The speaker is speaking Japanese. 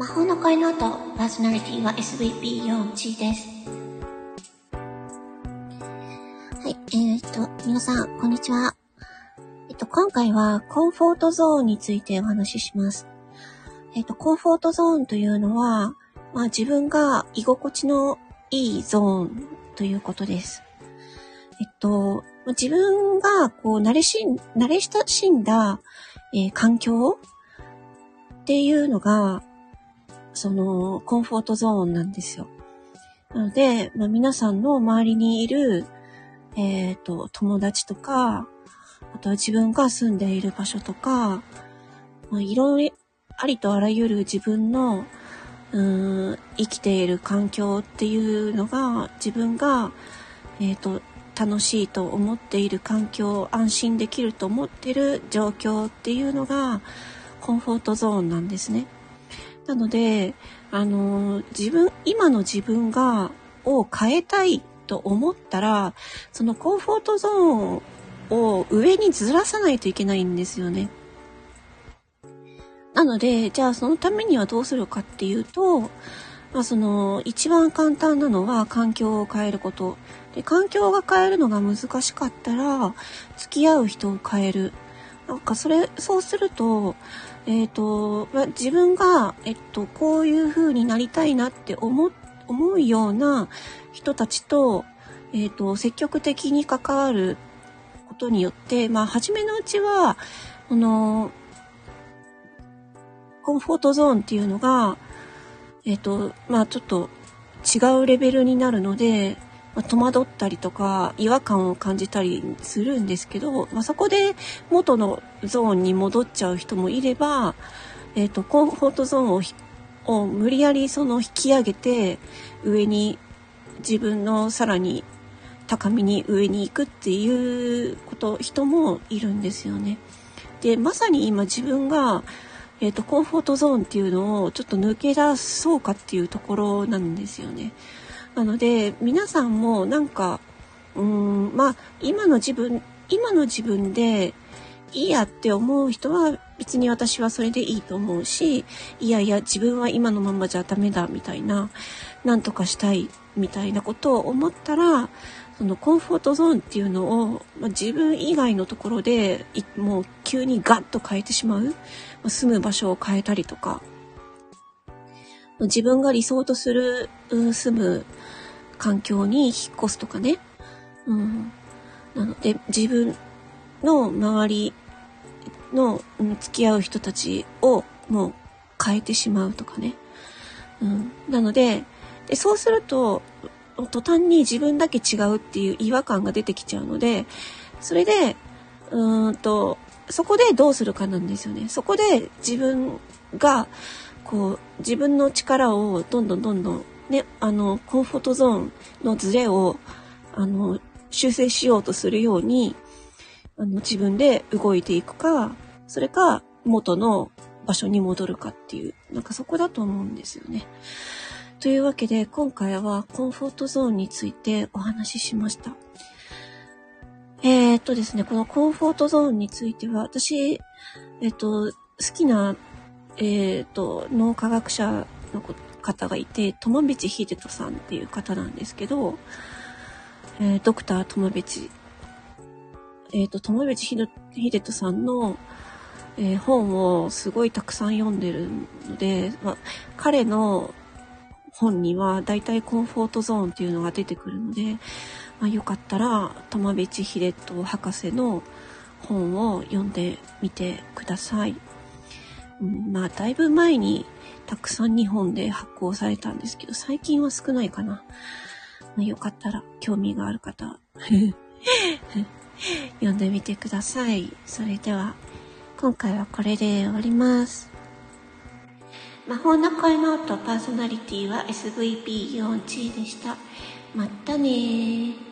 魔法の声の音、パーソナリティは SVP4 チです。はい、えー、っと、皆さん、こんにちは。えっと、今回はコンフォートゾーンについてお話しします。えっと、コンフォートゾーンというのは、まあ自分が居心地のいいゾーンということです。えっと、自分がこう慣れしん、慣れ親しんだ、えー、環境っていうのが、その、コンフォートゾーンなんですよ。なので、まあ、皆さんの周りにいる、えっ、ー、と、友達とか、あとは自分が住んでいる場所とか、まあ、いろいろ、ありとあらゆる自分の、うーん、生きている環境っていうのが、自分が、えっ、ー、と、楽しいと思っている環境、安心できると思ってる状況っていうのが、コンフォートゾーンなんですね。なので、あの、自分、今の自分が、を変えたいと思ったら、そのコンフォートゾーンを上にずらさないといけないんですよね。なので、じゃあそのためにはどうするかっていうと、まあその一番簡単なのは環境を変えること。で、環境が変えるのが難しかったら、付き合う人を変える。なんかそれ、そうすると、えっ、ー、と、ま自分が、えっと、こういう風になりたいなって思、思うような人たちと、えっ、ー、と、積極的に関わることによって、まあ、初めのうちは、この、コンフォートゾーンっていうのが、えっ、ー、と、まあ、ちょっと違うレベルになるので、戸惑ったりとか違和感を感じたりするんですけど、まあ、そこで元のゾーンに戻っちゃう人もいれば、え、ー、と、コンフォートゾーンをを無理やりその引き上げて上に自分のさらに高みに上に行くっていうこと人もいるんですよね。でまさに今自分が、えーとコンフォートゾーンっていうのをちょっと抜け出そうかっていうところなんですよね。なので皆さんもなんかうーんまあ今の自分今の自分でいいやって思う人は別に私はそれでいいと思うしいやいや自分は今のままじゃダメだみたいななんとかしたいみたいなことを思ったらそのコンフォートゾーンっていうのを、まあ、自分以外のところでもう急にガッと変えてしまう、まあ、住む場所を変えたりとか自分が理想とする、住む環境に引っ越すとかね。うん。なので、自分の周りの、付き合う人たちをもう変えてしまうとかね。うん。なので、でそうすると、途端に自分だけ違うっていう違和感が出てきちゃうので、それで、うーんと、そこでどうするかなんですよね。そこで自分が、こう、自分の力をどんどんどんどん、ね、あの、コンフォートゾーンのズレを、あの、修正しようとするように、あの、自分で動いていくか、それか、元の場所に戻るかっていう、なんかそこだと思うんですよね。というわけで、今回はコンフォートゾーンについてお話ししました。えー、っとですね、このコンフォートゾーンについては、私、えっと、好きなえっ、ー、と、脳科学者の方がいて、友道秀人さんっていう方なんですけど、えー、ドクター友道、えっ、ー、と、友道秀人さんの、えー、本をすごいたくさん読んでるので、ま、彼の本には大体コンフォートゾーンっていうのが出てくるので、まあ、よかったら、友道秀人博士の本を読んでみてください。まあ、だいぶ前にたくさん日本で発行されたんですけど、最近は少ないかな。よかったら興味がある方、読んでみてください。それでは、今回はこれで終わります。魔法の声の音パーソナリティは SVP4G でした。またねー。